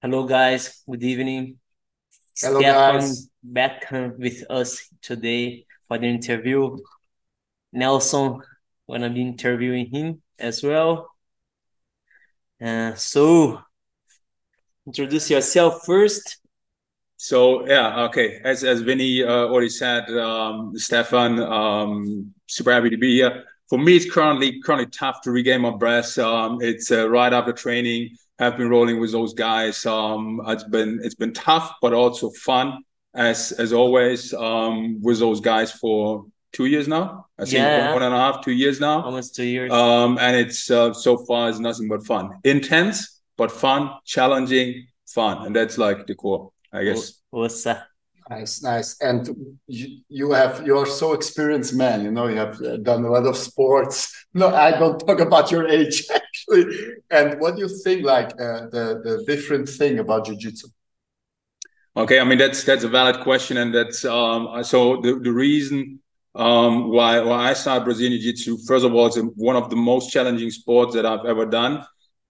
Hello, guys. Good evening. Hello, Stefan guys. back with us today for the interview. Nelson gonna be interviewing him as well. Uh, so introduce yourself first. So yeah, okay. As as Vinny uh, already said, um, Stefan, um, super happy to be here. For me, it's currently currently tough to regain my breath. Um, it's uh, right after training. Have been rolling with those guys. Um, it's been it's been tough, but also fun as as always um, with those guys for two years now. I think Yeah. one, one and a half, two years now. Almost two years. Um, and it's uh, so far it's nothing but fun, intense but fun, challenging, fun, and that's like the core, I guess. Ossa. Nice, nice. And you, you have you are so experienced man. You know you have uh, done a lot of sports. No, I don't talk about your age actually. And what do you think? Like uh, the the different thing about jiu-jitsu? Okay, I mean that's that's a valid question, and that's um so the the reason um why why I started Brazilian Jiu Jitsu first of all it's one of the most challenging sports that I've ever done,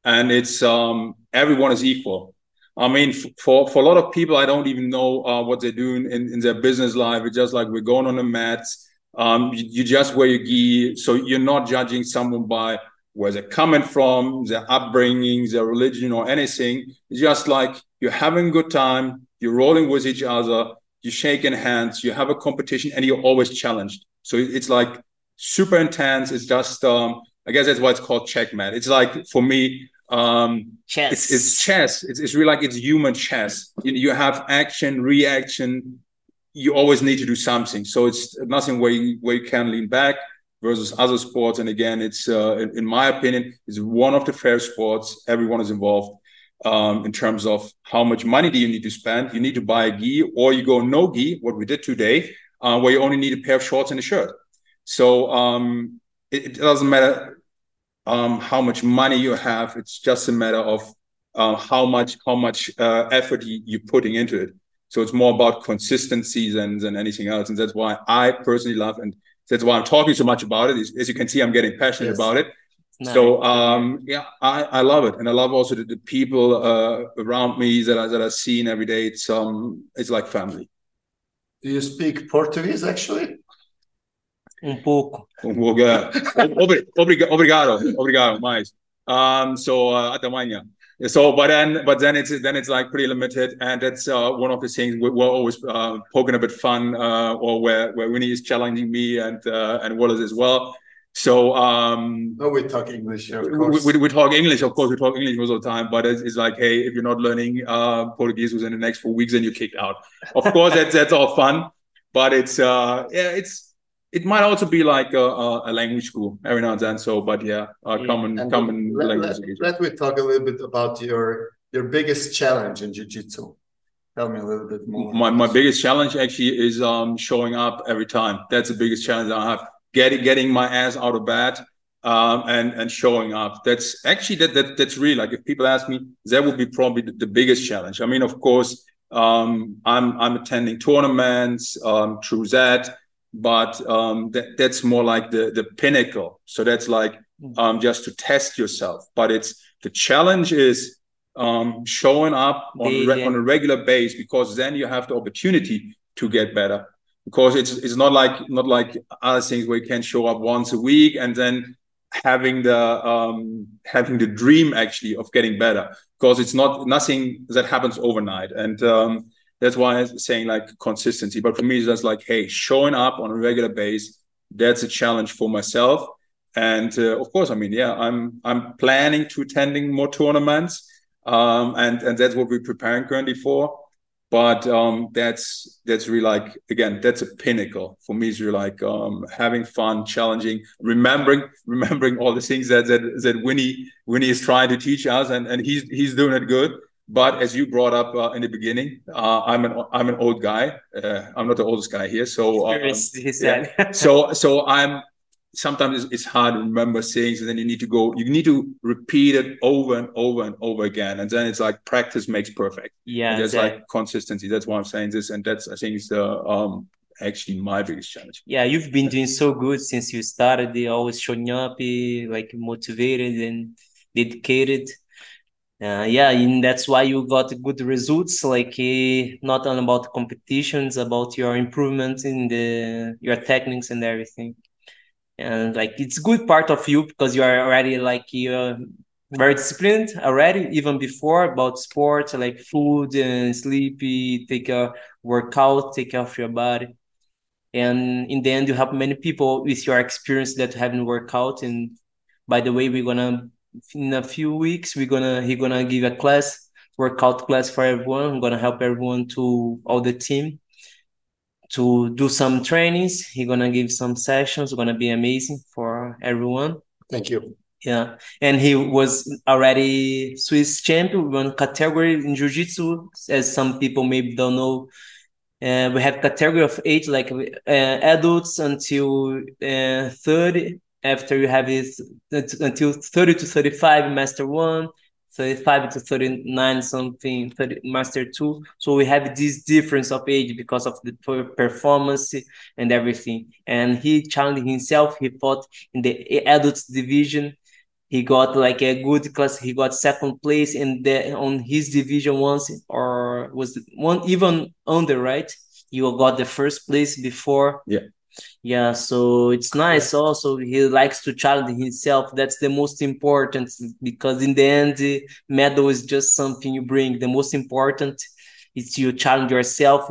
and it's um everyone is equal. I mean for for a lot of people I don't even know uh, what they're doing in, in their business life. It's just like we're going on the mats. Um, you, you just wear your gi, so you're not judging someone by where they're coming from, their upbringing, their religion, or anything. It's just like you're having a good time, you're rolling with each other, you're shaking hands, you have a competition, and you're always challenged. So it's like super intense. It's just, um, I guess that's why it's called checkmate. It's like for me, um, Chess. it's, it's chess. It's, it's really like it's human chess. You, you have action, reaction. You always need to do something. So it's nothing where you, where you can lean back versus other sports. And again, it's uh, in, my opinion, it's one of the fair sports. Everyone is involved um, in terms of how much money do you need to spend. You need to buy a gi, or you go no gi, what we did today, uh, where you only need a pair of shorts and a shirt. So um, it, it doesn't matter um, how much money you have. It's just a matter of uh, how much how much uh, effort you, you're putting into it. So it's more about consistency than than anything else, and that's why I personally love, and that's why I'm talking so much about it. As, as you can see, I'm getting passionate Yes. about it. Nice. So um, yeah, I, I love it, and I love also the, the people uh, around me that I that I see every day. It's um it's like family. Do you speak Portuguese actually? Um pouco. Obri- obriga- Obrigado, obrigado, mais. Um, so uh, até amanhã. So, but then, but then it's then it's like pretty limited, and that's uh, one of the things we- we're always uh, poking a bit fun, uh, or where where Winnie is challenging me and uh, and Wallace as well. So um, No, we talk English, of we, course. we, we talk English, of course, we talk English most of the time, but it's, it's like, hey, if you're not learning uh, Portuguese within the next four weeks, then you're kicked out. Of course, that's that's all fun, but it's uh, yeah, it's it might also be like a, a, a language school every now and then. So, but yeah, uh, Yeah. common And common let, language. let, let me talk a little bit about your your biggest challenge in jiu-jitsu. Tell me a little bit more. my my biggest challenge actually is um showing up every time. That's the biggest challenge I have. Getting getting my ass out of bed um and and showing up. That's actually that that that's really like if people ask me, that would be probably the, the biggest challenge. I mean, of course, um I'm I'm attending tournaments um through that, but um that, that's more like the the pinnacle. So that's like um just to test yourself. But it's the challenge is um showing up on Daily. re- on a regular base because then you have the opportunity to get better because it's it's not like not like other things where you can show up once a week and then having the um having the dream actually of getting better because it's not nothing that happens overnight and um that's why i'm saying like consistency. But for me it's just like hey showing up on a regular base that's a challenge for myself. And uh, of course i mean yeah i'm i'm planning to attending more tournaments um and and that's what we're preparing currently for. But um that's that's really like again that's a pinnacle. For me it's really like um having fun challenging remembering remembering all the things that that, that winnie winnie is trying to teach us and and he's he's doing it good but as you brought up uh, in the beginning uh, i'm an i'm an old guy. Uh, i'm not the oldest guy here. So um, said. so so i'm sometimes it's, hard to remember things and then you need to go you need to repeat it over and over and over again. And then it's like practice makes perfect. Yeah, and there's that- like consistency. That's why i'm saying this and that's i think is the um actually my biggest challenge. Yeah, you've been doing so good since you started. Always showing up, eh, like motivated and dedicated. Uh, yeah, and that's why you got good results. Like uh, not only about competitions, about your improvement in the your techniques and everything. And like it's good part of you because you are already like you're very disciplined already, even before about sports like food and sleep, take a workout, take care of your body. And in the end, you help many people with your experience that haven't worked out. And by the way, we're gonna in a few weeks we're gonna he gonna give a class workout class for everyone. I'm gonna help everyone to all the team to do some trainings. He gonna give some sessions. Gonna be amazing for everyone. Thank you. Yeah. And he was already swiss champion. One category in jiu-jitsu as some people maybe don't know. Uh, we have category of age like uh, adults until uh, 30 after you have is until 30 to 35 master one 35 to 39 something 30, master two. So we have this difference of age because of the performance and everything. And he challenged himself he fought in the adults division. He got like a good class he got second place in the on his division once or was one even under right? You got the first place before yeah yeah so it's nice yeah. also he likes to challenge himself that's the most important because in the end the medal is just something you bring. The most important is you challenge yourself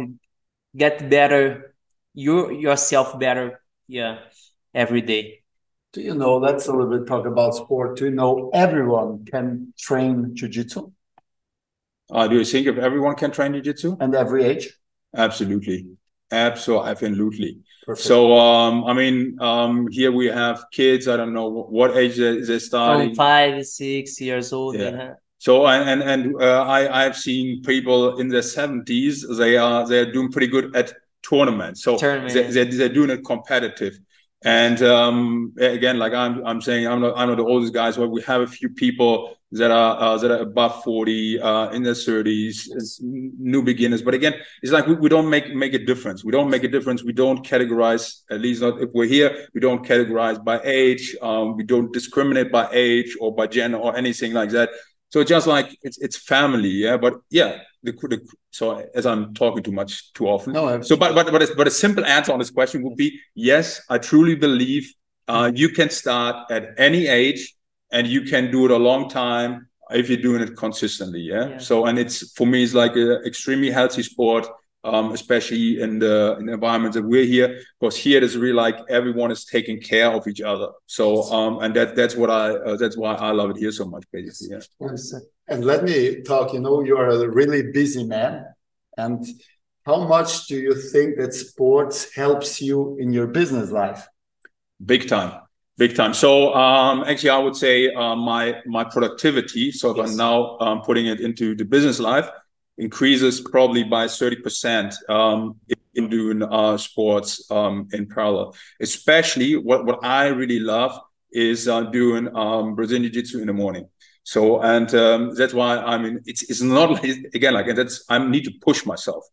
get better you yourself better yeah every day. Do you know let's a little bit talk about sport. Do you know everyone can train jiu-jitsu? Uh, do you think if everyone can train jiu-jitsu? And every age? Absolutely. Absolutely Perfect. So, um, I mean, um, here we have kids. I don't know what age they're starting. From five, six years old. Yeah. yeah. So and and uh, I I've seen people in their seventies. They are they're doing pretty good at tournaments. So Tournament. they, they're, they're doing it competitive. And um, again, like I'm, I'm saying, I'm not, I'm not the oldest guys, but we have a few people that are uh, that are above 40, uh, in their 30s, new beginners. But again, it's like we, we don't make make a difference. We don't make a difference. We don't categorize. At least not if we're here. We don't categorize by age. Um, we don't discriminate by age or by gender or anything like that. So just like it's it's family, yeah. But yeah, the, the so as I'm talking too much too often. No, I've... so but but but a, but a simple answer on this question would be yes. I truly believe uh, you can start at any age and you can do it a long time if you're doing it consistently. Yeah. yeah. So and it's for me it's like an extremely healthy sport um, especially in the, in the environment that we're here, because here it is really like everyone is taking care of each other. So, um, and that that's what I uh, that's why I love it here so much, basically. Yeah. And let me talk. You know, you are a really busy man, and how much do you think that sports helps you in your business life? Big time big time so um, actually i would say uh, my my productivity so yes. i'm now um, putting it into the business life increases probably by 30% um, in doing uh, sports um, in parallel. Especially what, what I really love is uh, doing um, Brazilian Jiu Jitsu in the morning. So, and um, that's why I mean, it's, it's not like, again, like, that's, I need to push myself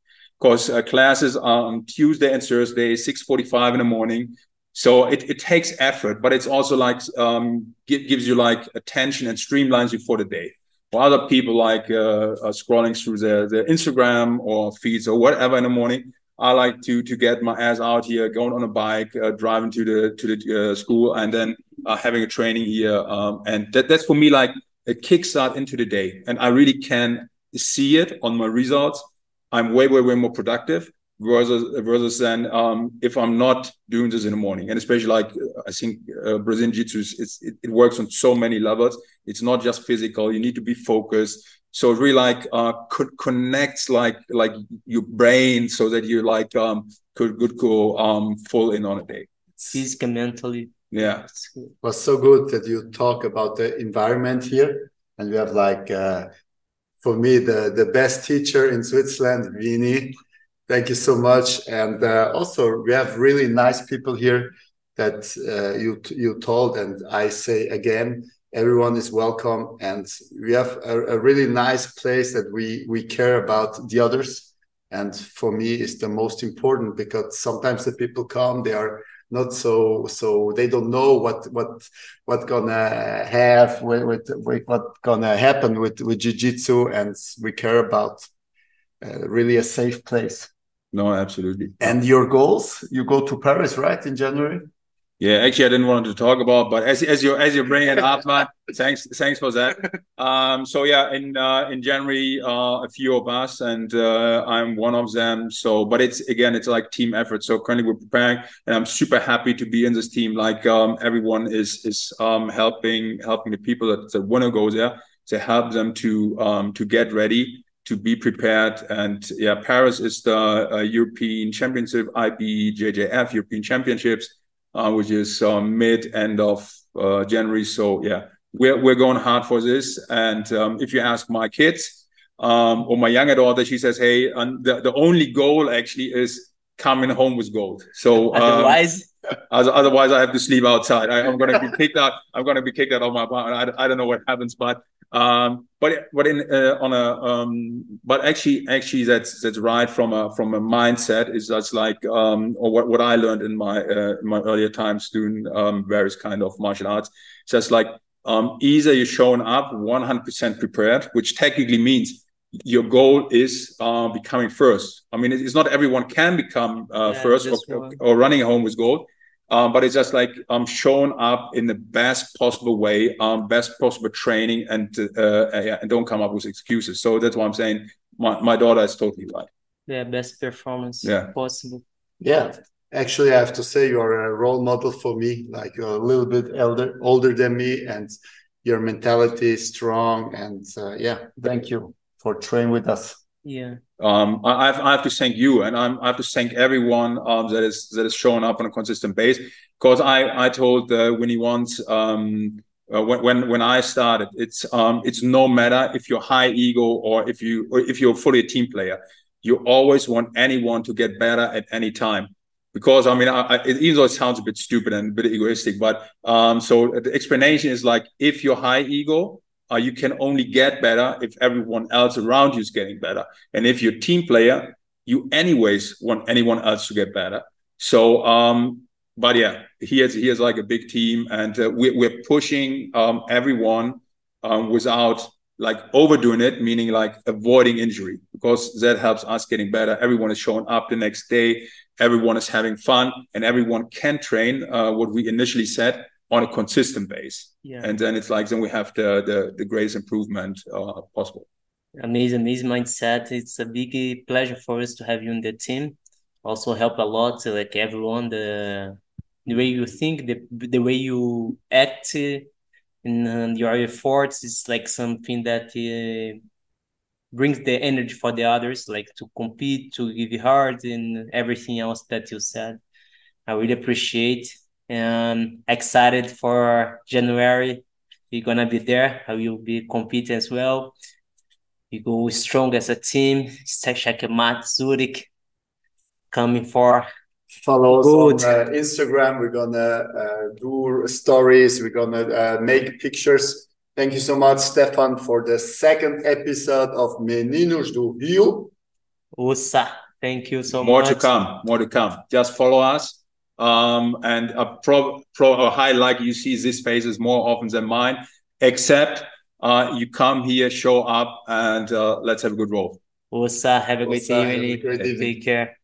because uh, classes are on Tuesday and Thursday, 6.45 in the morning. So it, it takes effort, but it's also like, um, gives you like attention and streamlines you for the day other people like uh, scrolling through their, their Instagram or feeds or whatever in the morning. I like to to get my ass out here, going on a bike, uh, driving to the to the uh, school, and then uh, having a training here. Um, and that, that's for me like a kickstart into the day, and I really can see it on my results. I'm way way way more productive versus versus then um, if I'm not doing this in the morning, and especially like I think uh, Brazilian Jiu-Jitsu it, it, works on so many levels. It's not just physical; you need to be focused. So it really like uh, could connects like like your brain so that you like um could could go um full in on a day. Physically, mentally. Yeah, it was so good that you talk about the environment here, and we have like. Uh, for me, the, the best teacher in Switzerland, Vini, Thank you so much. And uh, also, we have really nice people here that uh, you you told, and I say again, everyone is welcome, and we have a, a, really nice place that we we care about the others. And for me, is the most important because sometimes the people come, they are not so so they don't know what what what gonna have with, with, what gonna happen with with jiu-jitsu and we care about uh, really a safe place no absolutely and your goals you go to paris right in january yeah, actually, I didn't want to talk about, but as as you as you bring it up, man, thanks thanks for that. Um, so yeah, in uh, in January, uh, a few of us, and uh, I'm one of them. So, but it's again, it's like team effort. So currently, we're preparing, and I'm super happy to be in this team. Like um, everyone is is um, helping helping the people that, that want to go there to help them to um, to get ready to be prepared. And yeah, Paris is the uh, European Championship, IBJJF European Championships uh, which is uh, mid end of uh, January. So yeah, we're we're going hard for this. And um, if you ask my kids um, or my younger daughter, she says, "Hey, and the the only goal actually is coming home with gold." So um, otherwise. Otherwise, I have to sleep outside. I, am going to be kicked out. I'm going to be kicked out of my apartment. I, I don't know what happens, but um, but but in uh, on a um, but actually actually that's that's right from a from a mindset is that's like um, or what, what I learned in my uh, in my earlier times doing um, various kind of martial arts. So it's like um, either you're showing up 100% prepared, which technically means your goal is uh, becoming first. I mean, it's not everyone can become uh, yeah, first or, or, running home with gold, um, but it's just like um, shown up in the best possible way, um, best possible training, and uh, uh, and don't come up with excuses. So that's why I'm saying my, my daughter is totally right. Yeah, best performance yeah. possible. Yeah, actually, I have to say you're a role model for me. Like you're a little bit elder, older than me, and your mentality is strong. And uh, yeah, thank you for training with us. Yeah. Um, I have, I have to thank you, and I'm, I have to thank everyone um, that is that is showing up on a consistent base. Because I I told uh, Winnie once um, uh, when when when I started, it's um it's no matter if you're high ego or if you or if you're fully a team player, you always want anyone to get better at any time. Because I mean, I, I, even though it sounds a bit stupid and a bit egoistic, but um, so the explanation is like if you're high ego, uh, you can only get better if everyone else around you is getting better. And if you're a team player, you anyways want anyone else to get better. So, um, but yeah, he has he here's like a big team, and uh, we're, we're pushing um, everyone um, without like overdoing it, meaning like avoiding injury, because that helps us getting better. Everyone is showing up the next day, everyone is having fun, and everyone can train uh, what we initially said on a consistent base. Yeah. And then it's like then we have the the, the greatest improvement uh, possible. Amazing, amazing mindset. It's a big pleasure for us to have you in the team. Also help a lot, like everyone, the the way you think, the the way you act, and your efforts is like something that uh, brings the energy for the others, like to compete, to give hard, and everything else that you said. I really appreciate and excited for January. We're gonna be there. I will be competing as well. We go strong as a team. Checkmate Zurich coming for follow us Good. on uh, Instagram. We're gonna uh, do stories. We're gonna uh, make pictures. Thank you so much, Stefan, for the second episode of Meninos do Rio. Usa, thank you so More much. More to come. More to come. Just follow us um, and a pro, pro a high like you see these faces more often than mine. Except uh, you come here, show up, and uh, let's have a good roll. Osa, have a great evening. Take care.